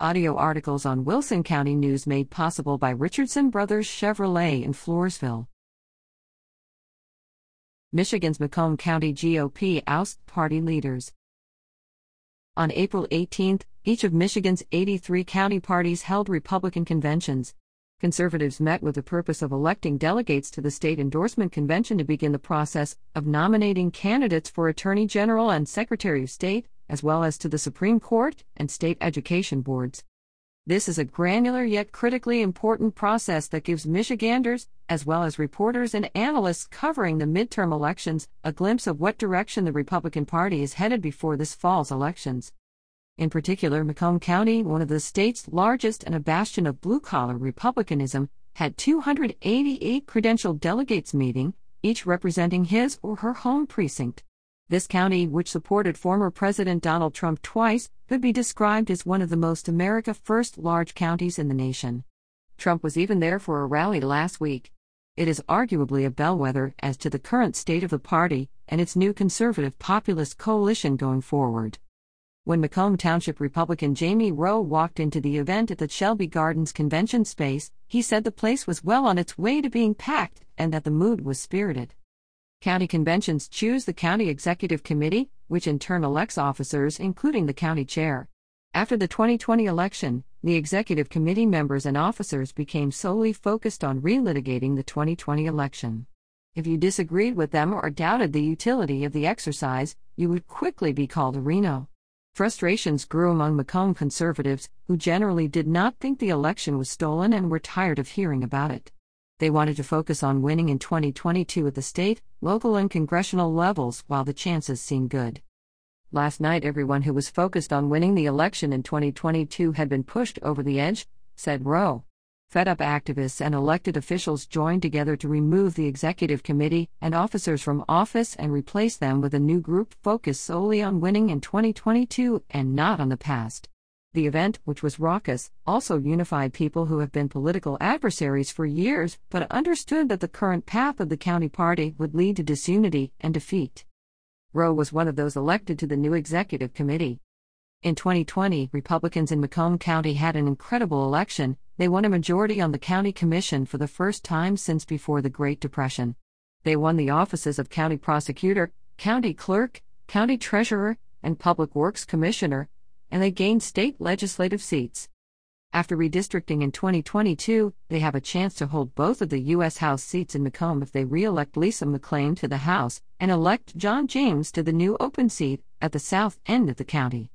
Audio articles on Wilson County News made possible by Richardson Brothers Chevrolet in Floresville. Michigan's Macomb County GOP ousts party leaders. On April 18, each of Michigan's 83 county parties held Republican conventions. Conservatives met with the purpose of electing delegates to the state endorsement convention to begin the process of nominating candidates for Attorney General and Secretary of State, as well as to the Supreme Court and state education boards. This is a granular yet critically important process that gives Michiganders, as well as reporters and analysts covering the midterm elections, a glimpse of what direction the Republican Party is headed before this fall's elections. In particular, Macomb County, one of the state's largest and a bastion of blue collar Republicanism, had 288 credentialed delegates meeting, each representing his or her home precinct. This county, which supported former President Donald Trump twice, could be described as one of the most America First large counties in the nation. Trump was even there for a rally last week. It is arguably a bellwether as to the current state of the party and its new conservative populist coalition going forward. When Macomb Township Republican Jamie Rowe walked into the event at the Shelby Gardens convention space, he said the place was well on its way to being packed and that the mood was spirited. County conventions choose the county executive committee, which in turn elects officers, including the county chair. After the 2020 election, the executive committee members and officers became solely focused on relitigating the 2020 election. If you disagreed with them or doubted the utility of the exercise, you would quickly be called a RINO. Frustrations grew among Macomb conservatives, who generally did not think the election was stolen and were tired of hearing about it. They wanted to focus on winning in 2022 at the state, local, and congressional levels while the chances seemed good. Last night, everyone who was focused on winning the election in 2022 had been pushed over the edge, said Rowe. Fed up activists and elected officials joined together to remove the executive committee and officers from office and replace them with a new group focused solely on winning in 2022 and not on the past. The event, which was raucous, also unified people who have been political adversaries for years but understood that the current path of the county party would lead to disunity and defeat. Rowe was one of those elected to the new executive committee. In 2020, Republicans in Macomb County had an incredible election, they won a majority on the county commission for the first time since before the Great Depression. They won the offices of county prosecutor, county clerk, county treasurer, and public works commissioner, and they gained state legislative seats. After redistricting in 2022, they have a chance to hold both of the U.S. House seats in Macomb if they re elect Lisa McClain to the House and elect John James to the new open seat at the south end of the county.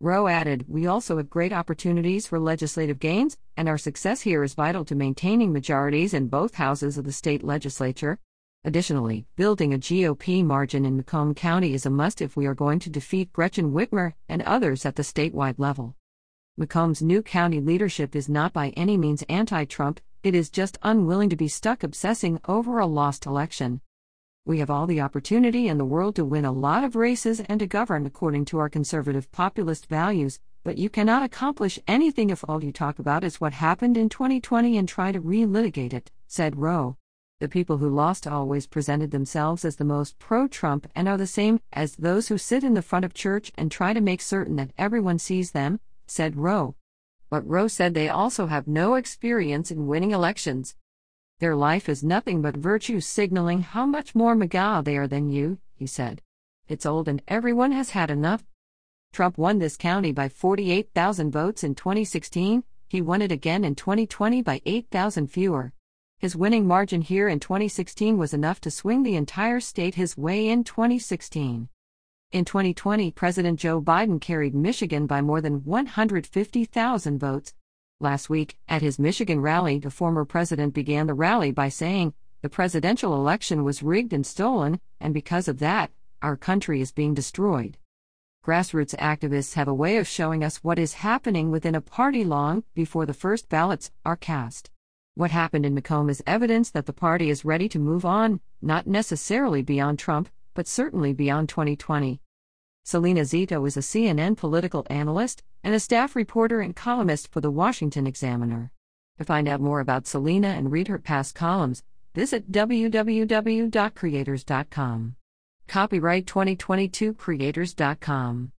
Rowe added, We also have great opportunities for legislative gains, and our success here is vital to maintaining majorities in both houses of the state legislature. Additionally, building a GOP margin in Macomb County is a must if we are going to defeat Gretchen Whitmer and others at the statewide level. Macomb's new county leadership is not by any means anti Trump, it is just unwilling to be stuck obsessing over a lost election. We have all the opportunity in the world to win a lot of races and to govern according to our conservative populist values, but you cannot accomplish anything if all you talk about is what happened in 2020 and try to relitigate it, said Rowe. The people who lost always presented themselves as the most pro Trump and are the same as those who sit in the front of church and try to make certain that everyone sees them, said Roe. But Roe said they also have no experience in winning elections. Their life is nothing but virtue signaling how much more MAGA they are than you, he said. It's old and everyone has had enough. Trump won this county by 48,000 votes in 2016, he won it again in 2020 by 8,000 fewer. His winning margin here in 2016 was enough to swing the entire state his way in 2016. In 2020, President Joe Biden carried Michigan by more than 150,000 votes, Last week, at his Michigan rally, the former president began the rally by saying, The presidential election was rigged and stolen, and because of that, our country is being destroyed. Grassroots activists have a way of showing us what is happening within a party long before the first ballots are cast. What happened in Macomb is evidence that the party is ready to move on, not necessarily beyond Trump, but certainly beyond 2020. Selena Zito is a CNN political analyst and a staff reporter and columnist for the Washington Examiner. To find out more about Selena and read her past columns, visit www.creators.com. Copyright 2022 Creators.com.